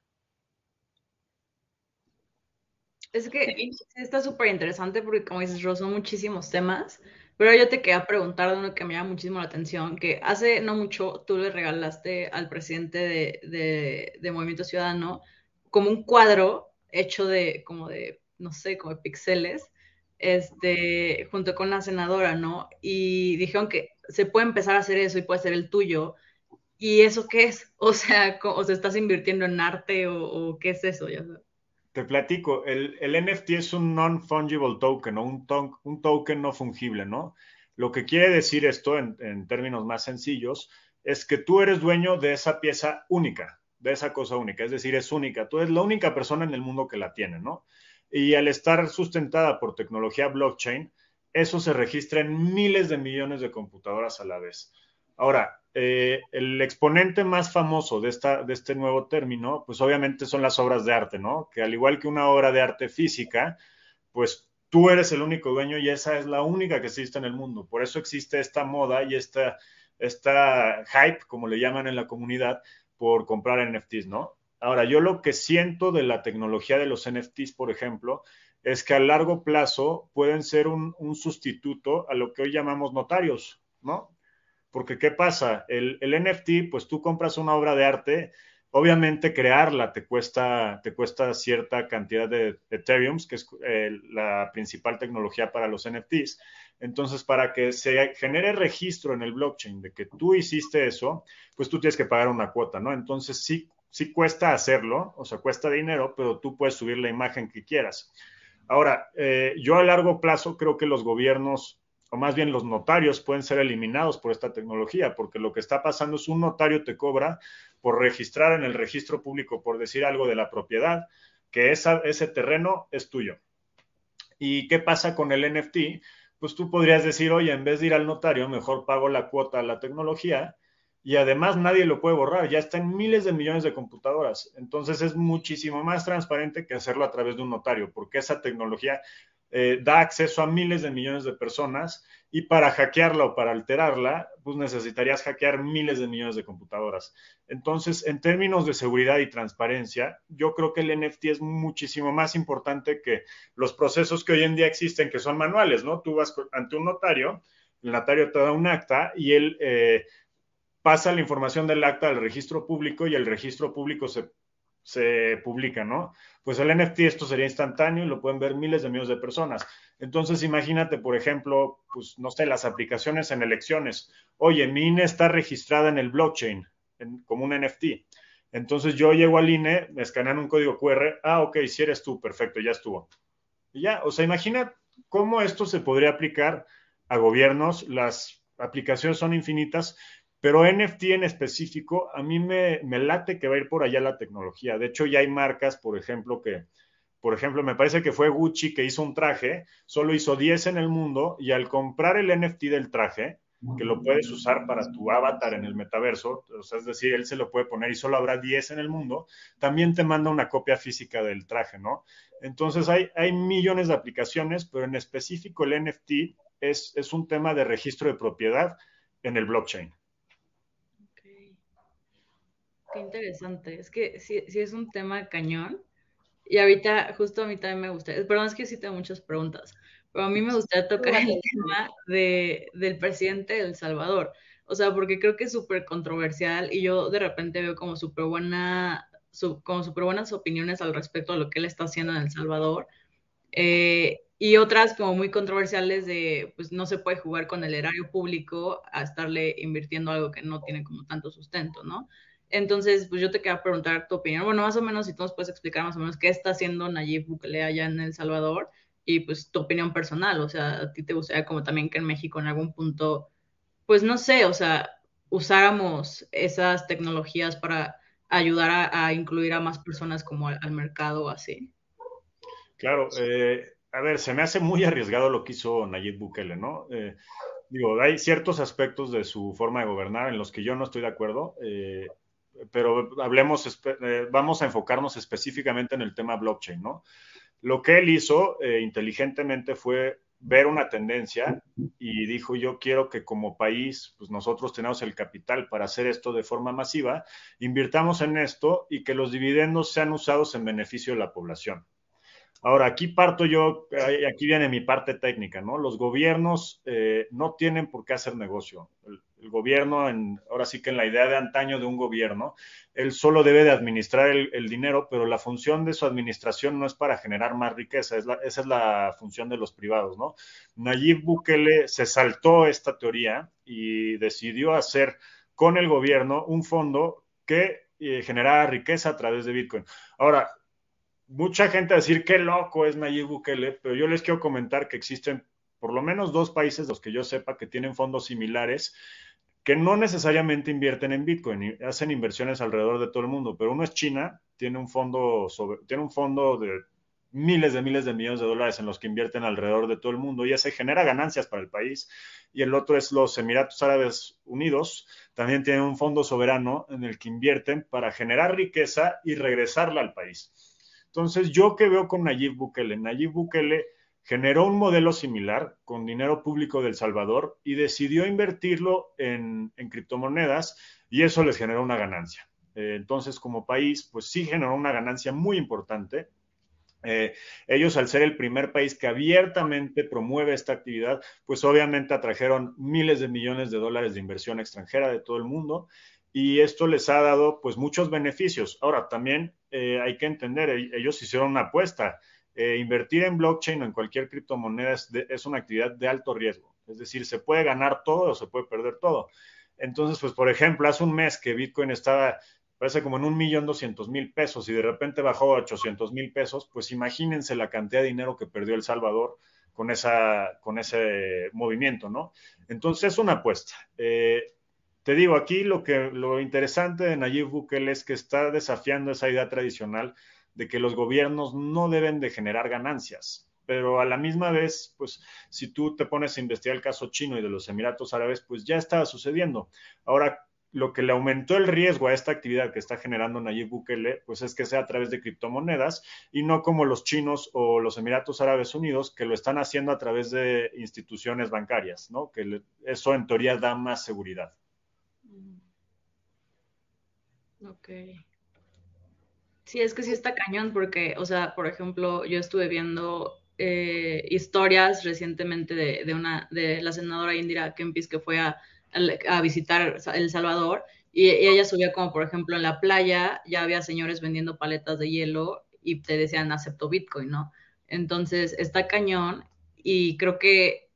Es que está súper interesante porque, como dices, Ros, son muchísimos temas, pero yo te quería preguntar de uno que me llama muchísimo la atención, que hace no mucho tú le regalaste al presidente de, de, Movimiento Ciudadano como un cuadro hecho de, como de, no sé, como de pixeles, este, junto con la senadora, ¿no? Y dijeron que se puede empezar a hacer eso y puede ser el tuyo, ¿Y eso qué es? O sea, ¿o se estás invirtiendo en arte o, qué es eso? Te platico, el, NFT es un non-fungible token, o un, token no fungible, ¿no? Lo que quiere decir esto en, en, términos más sencillos es que tú eres dueño de esa pieza única, de esa cosa única, es decir, es única, tú eres la única persona en el mundo que la tiene, ¿no? Y al estar sustentada por tecnología blockchain, eso se registra en miles de millones de computadoras a la vez. Ahora, eh, el exponente más famoso de, esta, de este nuevo término, pues obviamente son las obras de arte, ¿no? Que al igual que una obra de arte física, pues tú eres el único dueño y esa es la única que existe en el mundo. Por eso existe esta moda y esta, esta hype, como le llaman en la comunidad, por comprar NFTs, ¿no? Ahora, yo lo que siento de la tecnología de los NFTs, por ejemplo, es que a largo plazo pueden ser un, un sustituto a lo que hoy llamamos notarios, ¿no? Porque ¿qué pasa? El, NFT, pues tú compras una obra de arte, obviamente crearla te cuesta, te cuesta cierta cantidad de Ethereum, que es eh, la principal tecnología para los NFTs. Entonces, para que se genere registro en el blockchain de que tú hiciste eso, pues tú tienes que pagar una cuota, ¿no? Entonces, sí, sí cuesta hacerlo, o sea, cuesta dinero, pero tú puedes subir la imagen que quieras. Ahora, eh, yo a largo plazo creo que los gobiernos o más bien los notarios pueden ser eliminados por esta tecnología, porque lo que está pasando es un notario te cobra por registrar en el registro público, por decir algo de la propiedad, que ese terreno es tuyo. ¿Y qué pasa con el NFT? Pues tú podrías decir, oye, en vez de ir al notario, mejor pago la cuota a la tecnología y además nadie lo puede borrar, ya está en miles de millones de computadoras. Entonces es muchísimo más transparente que hacerlo a través de un notario, porque esa tecnología eh, da acceso a miles de millones de personas y para hackearla o para alterarla, pues necesitarías hackear miles de millones de computadoras. Entonces, en términos de seguridad y transparencia, yo creo que el NFT es muchísimo más importante que los procesos que hoy en día existen, que son manuales, ¿no? Tú vas ante un notario, el notario te da un acta y él eh, pasa la información del acta al registro público y el registro público se se publica, ¿no? Pues el NFT esto sería instantáneo y lo pueden ver miles de millones de personas. Entonces, imagínate, por ejemplo, pues no sé, las aplicaciones en elecciones. Oye, mi INE está registrada en el blockchain como un NFT. Entonces yo llego al INE, me escanean un código QR. Ah, ok, si eres tú, perfecto, ya estuvo. Y ya, o sea, imagina cómo esto se podría aplicar a gobiernos. Las aplicaciones son infinitas pero NFT en específico, a mí me, late que va a ir por allá la tecnología. De hecho, ya hay marcas, por ejemplo, que, por ejemplo, me parece que fue Gucci que hizo un traje, solo hizo 10 en el mundo y al comprar el NFT del traje, que lo puedes usar para tu avatar en el metaverso, o sea, es decir, él se lo puede poner y solo habrá 10 en el mundo, también te manda una copia física del traje, ¿no? Entonces hay, hay millones de aplicaciones, pero en específico el NFT es, es un tema de registro de propiedad en el blockchain. Qué interesante. Es que sí, sí es un tema cañón. Y ahorita, justo a mí también me gusta, perdón, es que sí tengo muchas preguntas, pero a mí me gustaría tocar el tema de, del presidente de El Salvador. O sea, porque creo que es súper controversial y yo de repente veo como súper buena, como súper buenas opiniones al respecto de lo que él está haciendo en El Salvador. Eh, y otras como muy controversiales de, pues no se puede jugar con el erario público a estarle invirtiendo algo que no tiene como tanto sustento, ¿no? Entonces, pues yo te quería preguntar tu opinión. Bueno, más o menos, si tú nos puedes explicar más o menos qué está haciendo Nayib Bukele allá en El Salvador y pues tu opinión personal. O sea, a ti te gustaría como también que en México en algún punto, pues no sé, o sea, usáramos esas tecnologías para ayudar a, incluir a más personas como al, mercado o así. Claro, eh, a ver, se me hace muy arriesgado lo que hizo Nayib Bukele, ¿no? Eh, digo, hay ciertos aspectos de su forma de gobernar en los que yo no estoy de acuerdo. Eh, pero hablemos, eh, vamos a enfocarnos específicamente en el tema blockchain, ¿no? Lo que él hizo eh, inteligentemente fue ver una tendencia y dijo, yo quiero que como país, pues nosotros tenemos el capital para hacer esto de forma masiva, invirtamos en esto y que los dividendos sean usados en beneficio de la población. Ahora, aquí parto yo, aquí viene mi parte técnica, ¿no? Los gobiernos eh, no tienen por qué hacer negocio el gobierno, en, ahora sí que en la idea de antaño de un gobierno, él solo debe de administrar el, dinero, pero la función de su administración no es para generar más riqueza, esa es la función de los privados, ¿no? Nayib Bukele se saltó esta teoría y decidió hacer con el gobierno un fondo que eh, generara riqueza a través de Bitcoin. Ahora, mucha gente a decir qué loco es Nayib Bukele, pero yo les quiero comentar que existen por lo menos dos países, los que yo sepa, que tienen fondos similares que no necesariamente invierten en Bitcoin, hacen inversiones alrededor de todo el mundo, pero uno es China, tiene un fondo, sobre, tiene un fondo de miles de miles de millones de dólares en los que invierten alrededor de todo el mundo y ese genera ganancias para el país. Y el otro es los Emiratos Árabes Unidos, también tienen un fondo soberano en el que invierten para generar riqueza y regresarla al país. Entonces, yo que veo con Nayib Bukele, Nayib Bukele generó un modelo similar con dinero público del Salvador y decidió invertirlo en, criptomonedas y eso les generó una ganancia. Eh, entonces, como país, pues sí generó una ganancia muy importante. Eh, ellos, al ser el primer país que abiertamente promueve esta actividad, pues obviamente atrajeron miles de millones de dólares de inversión extranjera de todo el mundo y esto les ha dado pues muchos beneficios. Ahora, también eh, hay que entender, ellos hicieron una apuesta eh, invertir en blockchain o en cualquier criptomoneda es, una actividad de alto riesgo. Es decir, se puede ganar todo o se puede perder todo. Entonces, pues, por ejemplo, hace un mes que Bitcoin estaba, parece como en un millón doscientos mil pesos y de repente bajó a ochocientos mil pesos, pues imagínense la cantidad de dinero que perdió El Salvador con, esa, con ese movimiento, ¿no? Entonces es una apuesta. Eh, te digo, aquí lo, que, lo interesante de Nayib Bukele es que está desafiando esa idea tradicional de que los gobiernos no deben de generar ganancias. Pero a la misma vez, pues si tú te pones a investigar el caso chino y de los Emiratos Árabes, pues ya está sucediendo. Ahora, lo que le aumentó el riesgo a esta actividad que está generando Nayib Bukele, pues es que sea a través de criptomonedas y no como los chinos o los Emiratos Árabes Unidos que lo están haciendo a través de instituciones bancarias, ¿no? Que eso en teoría da más seguridad. Mm. Ok. Sí, es que sí está cañón porque, o sea, por ejemplo, yo estuve viendo eh, historias recientemente de, una de la senadora Indira Kempis que fue a a visitar El Salvador y, ella subía como, por ejemplo, en la playa ya había señores vendiendo paletas de hielo y te decían acepto Bitcoin, ¿no? Entonces está cañón y creo que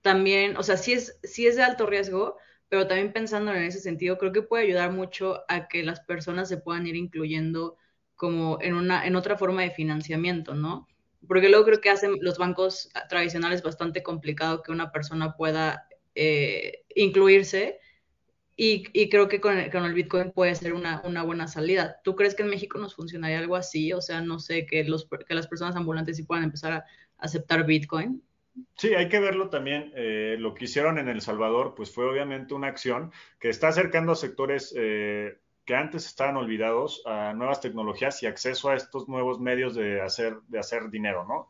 también, o sea, sí es, sí es de alto riesgo, pero también pensando en ese sentido, creo que puede ayudar mucho a que las personas se puedan ir incluyendo como en una, en otra forma de financiamiento, ¿no? Porque luego creo que hacen los bancos tradicionales bastante complicado que una persona pueda eh, incluirse y, creo que con el, Bitcoin puede ser una, buena salida. ¿Tú crees que en México nos funcionaría algo así? O sea, no sé, que, los, que las personas ambulantes sí puedan empezar a aceptar Bitcoin. Sí, hay que verlo también. Eh, lo que hicieron en El Salvador, pues fue obviamente una acción que está acercando a sectores eh, que antes estaban olvidados a nuevas tecnologías y acceso a estos nuevos medios de hacer, de hacer dinero, ¿no?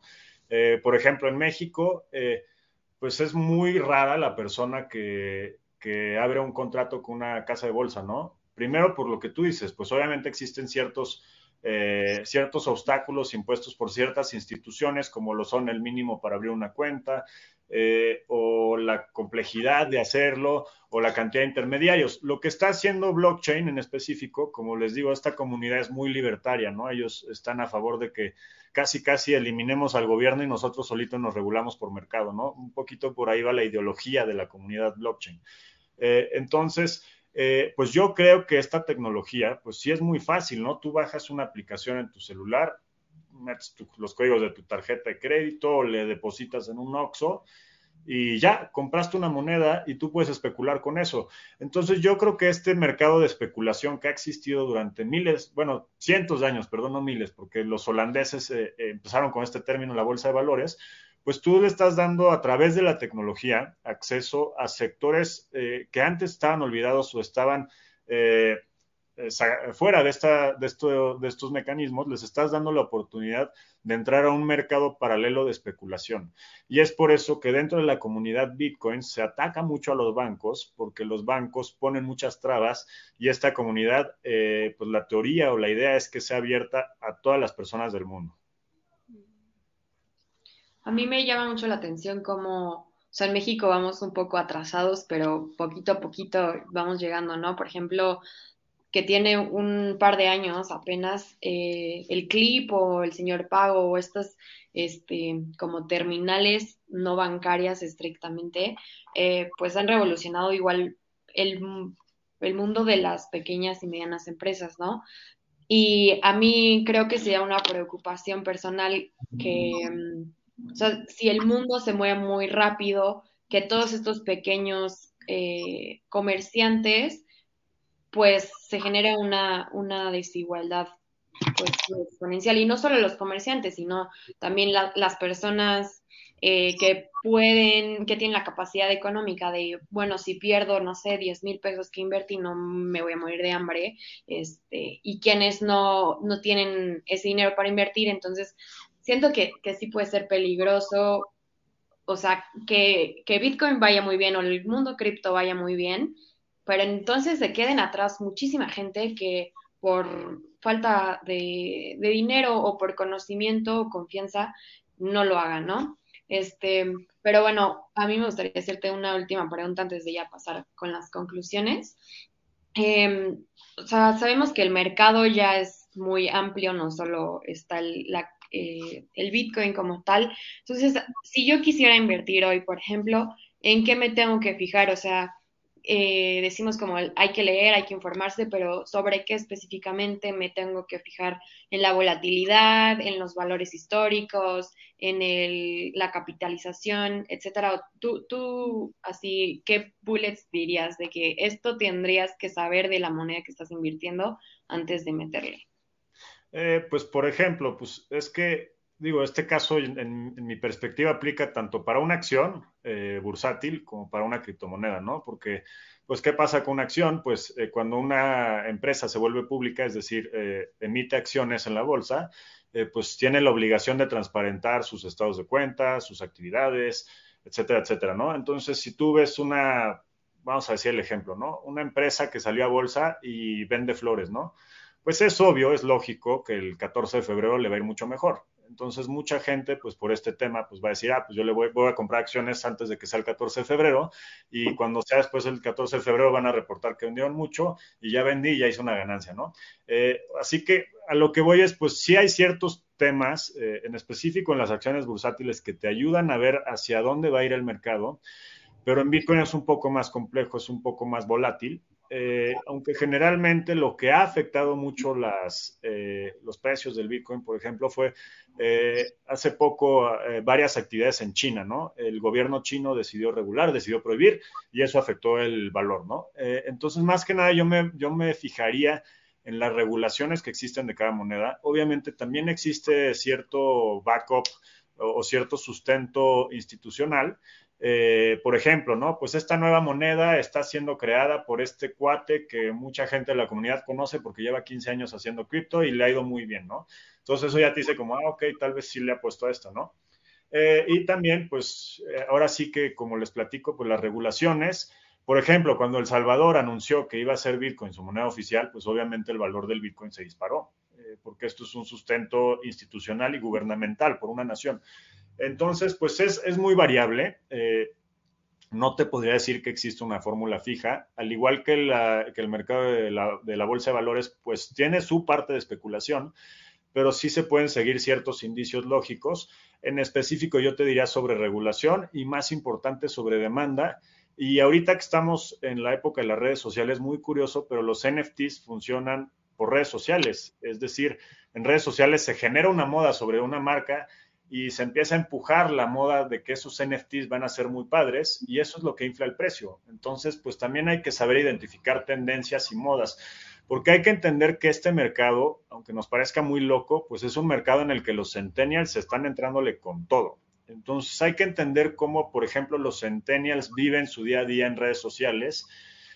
por ejemplo, en México, pues es muy rara la persona que, abre un contrato con una casa de bolsa, ¿no? Primero por lo que tú dices, pues obviamente existen ciertos, eh, ciertos obstáculos impuestos por ciertas instituciones, como lo son el mínimo para abrir una cuenta, eh, o la complejidad de hacerlo, o la cantidad de intermediarios. Lo que está haciendo blockchain en específico, como les digo, esta comunidad es muy libertaria, ¿no? Ellos están a favor de que casi, casi eliminemos al gobierno y nosotros solitos nos regulamos por mercado, ¿no? Un poquito por ahí va la ideología de la comunidad blockchain. Eh, entonces, eh, pues yo creo que esta tecnología, pues sí es muy fácil, ¿no? Tú bajas una aplicación en tu celular, metes los códigos de tu tarjeta de crédito, le depositas en un OXO y ya compraste una moneda y tú puedes especular con eso. Entonces yo creo que este mercado de especulación que ha existido durante miles, bueno, cientos de años, perdón, no miles, porque los holandeses eh, eh, empezaron con este término, la bolsa de valores, pues tú le estás dando a través de la tecnología acceso a sectores eh, que antes estaban olvidados o estaban fuera de, esta, de, esto, de estos mecanismos, les estás dando la oportunidad de entrar a un mercado paralelo de especulación. Y es por eso que dentro de la comunidad Bitcoin se ataca mucho a los bancos, porque los bancos ponen muchas trabas y esta comunidad, eh, pues la teoría o la idea es que sea abierta a todas las personas del mundo. A mí me llama mucho la atención cómo, o sea, en México vamos un poco atrasados, pero poquito a poquito vamos llegando, ¿no? Por ejemplo, que tiene un par de años apenas, eh, el clip o el señor pago o estas este, como terminales no bancarias estrictamente, eh, pues han revolucionado igual el, el, mundo de las pequeñas y medianas empresas, ¿no? Y a mí creo que sería una preocupación personal que, mm, o sea, si el mundo se mueve muy rápido, que todos estos pequeños eh, comerciantes, pues se genera una, una desigualdad pues, exponencial. Y no solo los comerciantes, sino también las personas eh, que pueden, que tienen la capacidad económica de, bueno, si pierdo, no sé, 10 mil pesos que invertí, no me voy a morir de hambre, este, y quienes no, no tienen ese dinero para invertir, entonces siento que, que sí puede ser peligroso, o sea, que, que Bitcoin vaya muy bien o el mundo cripto vaya muy bien, pero entonces se queden atrás muchísima gente que por falta de, dinero o por conocimiento o confianza no lo hagan, ¿no? Este, pero bueno, a mí me gustaría hacerte una última pregunta antes de ya pasar con las conclusiones. Em, o sea, sabemos que el mercado ya es muy amplio, no solo está el, eh, el Bitcoin como tal. Entonces, si yo quisiera invertir hoy, por ejemplo, ¿en qué me tengo que fijar? O sea, eh, decimos como hay que leer, hay que informarse, pero sobre qué específicamente me tengo que fijar en la volatilidad, en los valores históricos, en el, la capitalización, etcétera. Tú, tú, así, ¿qué bullets dirías de que esto tendrías que saber de la moneda que estás invirtiendo antes de meterle? Eh, pues, por ejemplo, pues es que digo, este caso en, mi perspectiva aplica tanto para una acción eh, bursátil como para una criptomoneda, ¿no? Porque, pues, ¿qué pasa con una acción? Pues eh, cuando una empresa se vuelve pública, es decir, eh, emite acciones en la bolsa, pues tiene la obligación de transparentar sus estados de cuenta, sus actividades, etcétera, etcétera, ¿no? Entonces, si tú ves una, vamos a decir el ejemplo, ¿no? Una empresa que salió a bolsa y vende flores, ¿no? Pues es obvio, es lógico que el 14 de febrero le va a ir mucho mejor. Entonces, mucha gente, pues por este tema, pues va a decir, ah, pues yo le voy, voy a comprar acciones antes de que sea el 14 de febrero y cuando sea después el 14 de febrero van a reportar que vendieron mucho y ya vendí y ya hice una ganancia, ¿no? Eh, así que a lo que voy es, pues sí hay ciertos temas, eh, en específico en las acciones bursátiles, que te ayudan a ver hacia dónde va a ir el mercado, pero en Bitcoin es un poco más complejo, es un poco más volátil eh, aunque generalmente lo que ha afectado mucho las, eh, los precios del Bitcoin, por ejemplo, fue eh, hace poco varias actividades en China, ¿no? El gobierno chino decidió regular, decidió prohibir y eso afectó el valor, ¿no? entonces, más que nada, yo me, yo me fijaría en las regulaciones que existen de cada moneda. Obviamente también existe cierto backup o cierto sustento institucional, eh, por ejemplo, ¿no? Pues esta nueva moneda está siendo creada por este cuate que mucha gente de la comunidad conoce porque lleva 15 años haciendo cripto y le ha ido muy bien, ¿no? Entonces eso ya te dice como, ah, ok, tal vez sí le ha puesto a esto, ¿no? Eh, y también, pues, eh, ahora sí que, como les platico, pues las regulaciones, por ejemplo, cuando El Salvador anunció que iba a ser Bitcoin su moneda oficial, pues obviamente el valor del Bitcoin se disparó, porque esto es un sustento institucional y gubernamental por una nación. Entonces, pues es, muy variable. Eh, no te podría decir que existe una fórmula fija, al igual que, el mercado de la, bolsa de valores, pues tiene su parte de especulación, pero sí se pueden seguir ciertos indicios lógicos. En específico, yo te diría sobre regulación y más importante sobre demanda. Y ahorita que estamos en la época de las redes sociales, muy curioso, pero los NFTs funcionan por redes sociales. Es decir, en redes sociales se genera una moda sobre una marca y se empieza a empujar la moda de que esos NFTs van a ser muy padres y eso es lo que infla el precio. Entonces, pues también hay que saber identificar tendencias y modas, porque hay que entender que este mercado, aunque nos parezca muy loco, pues es un mercado en el que los centennials están entrándole con todo. Entonces, hay que entender cómo, por ejemplo, los centennials viven su día a día en redes sociales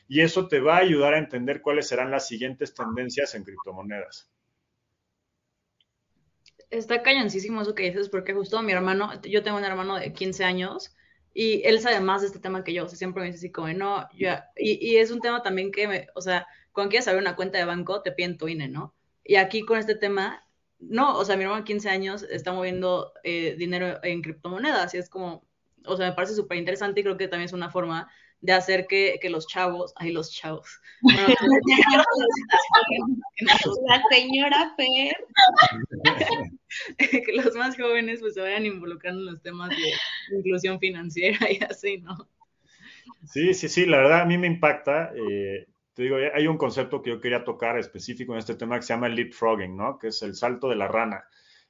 y eso te va a ayudar a entender cuáles serán las siguientes tendencias en criptomonedas está cañoncísimo eso que dices, porque justo mi hermano, yo tengo un hermano de 15 años y él sabe más de este tema que yo, o sea, siempre me dice así como, no, y, y, es un tema también que, me, o sea, cuando quieres abrir una cuenta de banco, te piden tu INE, ¿no? Y aquí con este tema, no, o sea, mi hermano de 15 años está moviendo eh, dinero en criptomonedas y es como, o sea, me parece súper interesante y creo que también es una forma de hacer que, que los chavos, ay, los chavos. la señora Fer. que los más jóvenes pues se vayan involucrando en los temas de inclusión financiera y así, ¿no? Sí, sí, sí, la verdad a mí me impacta. Eh, te digo, hay un concepto que yo quería tocar específico en este tema que se llama el leapfrogging, ¿no? Que es el salto de la rana.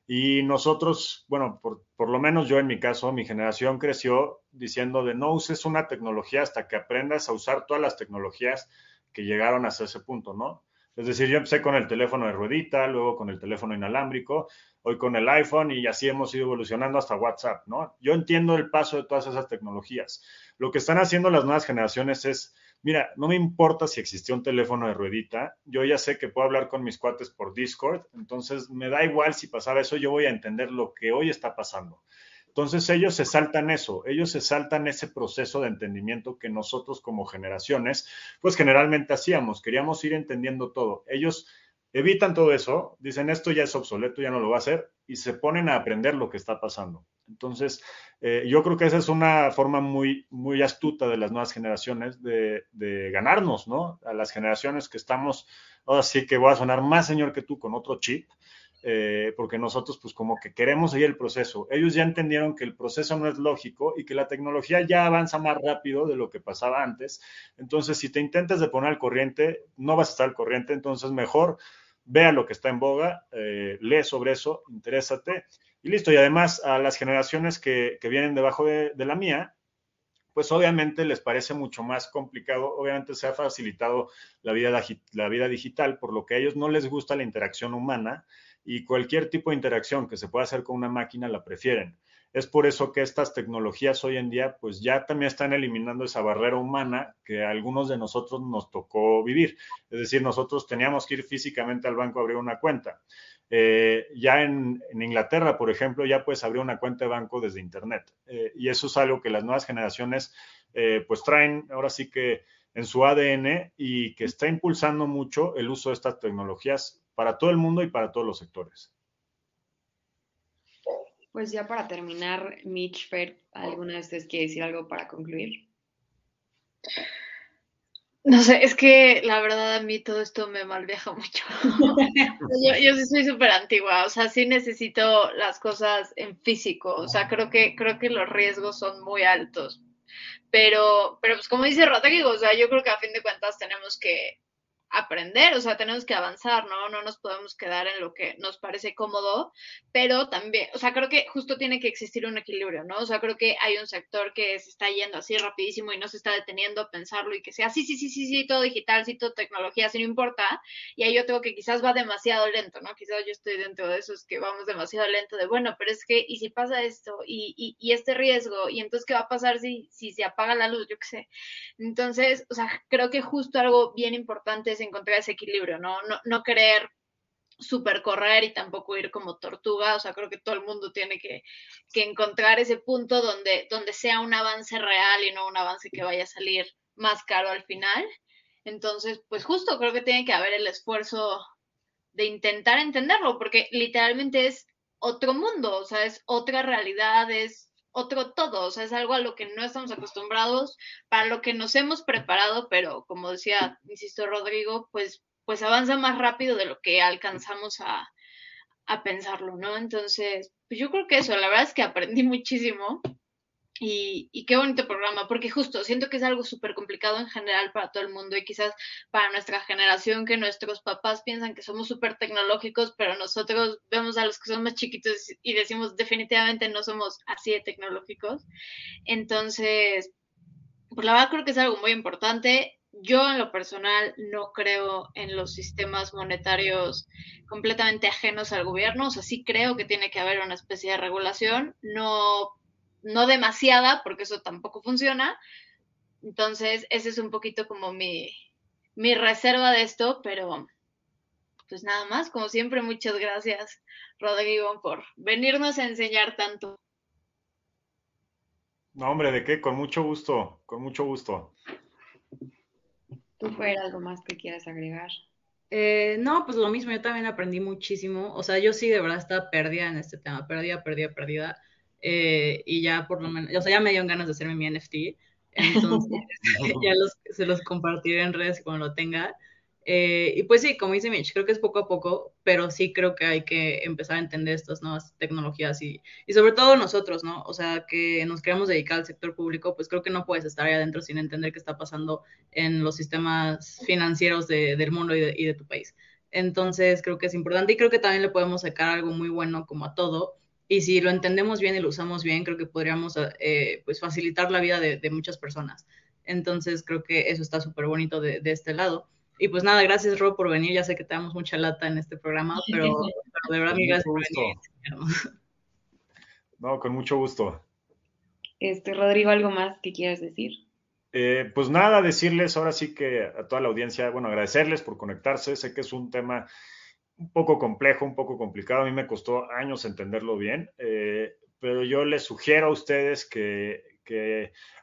Y nosotros, bueno, por, por, lo menos yo en mi caso, mi generación creció diciendo de no uses una tecnología hasta que aprendas a usar todas las tecnologías que llegaron hasta ese punto, ¿no? Es decir, yo empecé con el teléfono de ruedita, luego con el teléfono inalámbrico, hoy con el iPhone y así hemos ido evolucionando hasta WhatsApp, ¿no? Yo entiendo el paso de todas esas tecnologías. Lo que están haciendo las nuevas generaciones es, mira, no me importa si existió un teléfono de ruedita, yo ya sé que puedo hablar con mis cuates por Discord, entonces me da igual si pasara eso, yo voy a entender lo que hoy está pasando. Entonces ellos se saltan eso, ellos se saltan ese proceso de entendimiento que nosotros como generaciones, pues generalmente hacíamos, queríamos ir entendiendo todo. Ellos evitan todo eso, dicen esto ya es obsoleto, ya no lo va a hacer, y se ponen a aprender lo que está pasando. Entonces, eh, yo creo que esa es una forma muy, muy astuta de las nuevas generaciones de, ganarnos, ¿no? A las generaciones que estamos, ahora sí que voy a sonar más señor que tú con otro chip, eh, porque nosotros pues como que queremos seguir el proceso. Ellos ya entendieron que el proceso no es lógico y que la tecnología ya avanza más rápido de lo que pasaba antes. Entonces, si te intentas de poner al corriente, no vas a estar al corriente, entonces mejor vea lo que está en boga, eh, lee sobre eso, interésate y listo. Y además a las generaciones que, vienen debajo de, la mía, pues obviamente les parece mucho más complicado. Obviamente se ha facilitado la vida, la vida digital, por lo que a ellos no les gusta la interacción humana y cualquier tipo de interacción que se pueda hacer con una máquina la prefieren. Es por eso que estas tecnologías hoy en día pues ya también están eliminando esa barrera humana que a algunos de nosotros nos tocó vivir. Es decir, nosotros teníamos que ir físicamente al banco a abrir una cuenta. Eh, ya en, Inglaterra, por ejemplo, ya puedes abrir una cuenta de banco desde Internet. Eh, y eso es algo que las nuevas generaciones eh, pues traen ahora sí que en su ADN y que está impulsando mucho el uso de estas tecnologías para todo el mundo y para todos los sectores. Pues ya para terminar, Mitch, Fer, ¿alguna de ustedes quiere decir algo para concluir? No sé, es que la verdad a mí todo esto me malviaja mucho. yo, yo sí soy súper antigua, o sea, sí necesito las cosas en físico, o sea, creo que, creo que los riesgos son muy altos. Pero, pero pues como dice Rodrigo, o sea, yo creo que a fin de cuentas tenemos que, aprender, o sea, tenemos que avanzar, ¿no? No nos podemos quedar en lo que nos parece cómodo, pero también, o sea, creo que justo tiene que existir un equilibrio, ¿no? O sea, creo que hay un sector que se está yendo así rapidísimo y no se está deteniendo a pensarlo y que sea, sí, sí, sí, sí, sí, todo digital, sí, todo tecnología, sí, no importa, y hay otro que quizás va demasiado lento, ¿no? Quizás yo estoy dentro de esos que vamos demasiado lento, de, bueno, pero es que, ¿y si pasa esto? ¿Y, y, y este riesgo? ¿Y entonces qué va a pasar si, si se apaga la luz? Yo qué sé. Entonces, o sea, creo que justo algo bien importante es encontrar ese equilibrio, ¿no? No, no querer super correr y tampoco ir como tortuga, o sea, creo que todo el mundo tiene que, que, encontrar ese punto donde, donde sea un avance real y no un avance que vaya a salir más caro al final. Entonces, pues justo creo que tiene que haber el esfuerzo de intentar entenderlo, porque literalmente es otro mundo, o sea, es otra realidad, es otro todo, o sea, es algo a lo que no estamos acostumbrados, para lo que nos hemos preparado, pero como decía, insisto, Rodrigo, pues, pues avanza más rápido de lo que alcanzamos a, a pensarlo, ¿no? Entonces, pues yo creo que eso, la verdad es que aprendí muchísimo y, qué bonito programa, porque justo siento que es algo súper complicado en general para todo el mundo y quizás para nuestra generación, que nuestros papás piensan que somos súper tecnológicos, pero nosotros vemos a los que son más chiquitos y decimos definitivamente no somos así de tecnológicos. Entonces, pues la verdad creo que es algo muy importante. Yo en lo personal no creo en los sistemas monetarios completamente ajenos al gobierno, o sea, sí creo que tiene que haber una especie de regulación, no no demasiada, porque eso tampoco funciona. Entonces, ese es un poquito como mi, mi reserva de esto, pero pues nada más, como siempre, muchas gracias, Rodrigo, por venirnos a enseñar tanto. No, hombre, ¿de qué? Con mucho gusto, con mucho gusto. ¿Tú fuera algo más que quieras agregar? Eh, no, pues lo mismo, yo también aprendí muchísimo. O sea, yo sí de verdad estaba perdida en este tema, perdida, perdida, perdida. Eh, y ya por lo menos, o sea, ya me dieron ganas de hacerme mi NFT, entonces ya se los compartiré en redes cuando lo tenga. Eh, y pues sí, como dice Mitch, creo que es poco a poco, pero sí creo que hay que empezar a entender estas nuevas tecnologías y, y sobre todo nosotros, ¿no? O sea, que nos queremos dedicar al sector público, pues creo que no puedes estar ahí adentro sin entender qué está pasando en los sistemas financieros de, del mundo y de, y de tu país. Entonces creo que es importante y creo que también le podemos sacar algo muy bueno como a todo y si lo entendemos bien y lo usamos bien, creo que podríamos eh, pues facilitar la vida de, muchas personas. Entonces creo que eso está súper bonito de, este lado. Y pues nada, gracias Rob por venir. Ya sé que te damos mucha lata en este programa, pero, de verdad, mi gracias por venir. No, con mucho gusto. Este, Rodrigo, ¿algo más que quieras decir? Eh, pues nada, decirles ahora sí que a toda la audiencia, bueno, agradecerles por conectarse. Sé que es un tema un poco complejo, un poco complicado. A mí me costó años entenderlo bien, eh, pero yo les sugiero a ustedes que,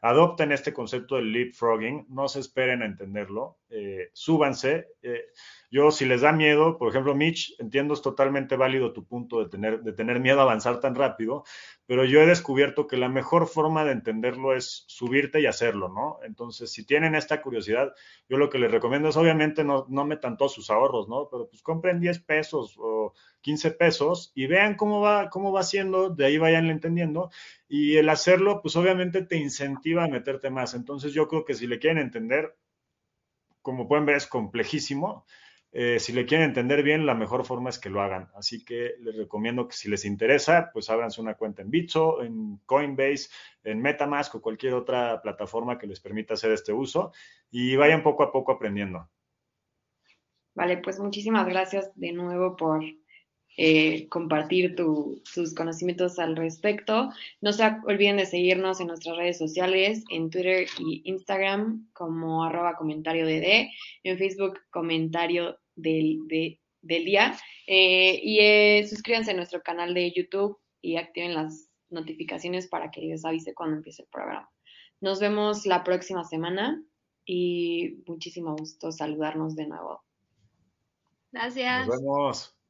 adopten este concepto del leapfrogging, no se esperen a entenderlo. Eh, súbanse. Eh, yo, si les da miedo, por ejemplo, Mitch, entiendo es totalmente válido tu punto de tener, de tener miedo a avanzar tan rápido, pero yo he descubierto que la mejor forma de entenderlo es subirte y hacerlo, ¿no? Entonces, si tienen esta curiosidad, yo lo que les recomiendo es, obviamente, no, no metan todos sus ahorros, ¿no? Pero pues compren 10 pesos o 15 pesos y vean cómo va, cómo va siendo, de ahí vayan entendiendo. Y el hacerlo, pues obviamente te incentiva a meterte más. Entonces, yo creo que si le quieren entender, como pueden ver, es complejísimo eh, si le quieren entender bien, la mejor forma es que lo hagan. Así que les recomiendo que si les interesa, pues ábranse una cuenta en Bitso, en Coinbase, en Metamask o cualquier otra plataforma que les permita hacer este uso y vayan poco a poco aprendiendo. Vale, pues muchísimas gracias de nuevo por eh, compartir tus conocimientos al respecto. No se olviden de seguirnos en nuestras redes sociales, en Twitter y Instagram como arroba comentario DD, en Facebook comentario del, del día. Eh, y eh, suscríbanse a nuestro canal de YouTube y activen las notificaciones para que les avise cuando empiece el programa. Nos vemos la próxima semana y muchísimo gusto saludarnos de nuevo. Gracias. Nos vemos.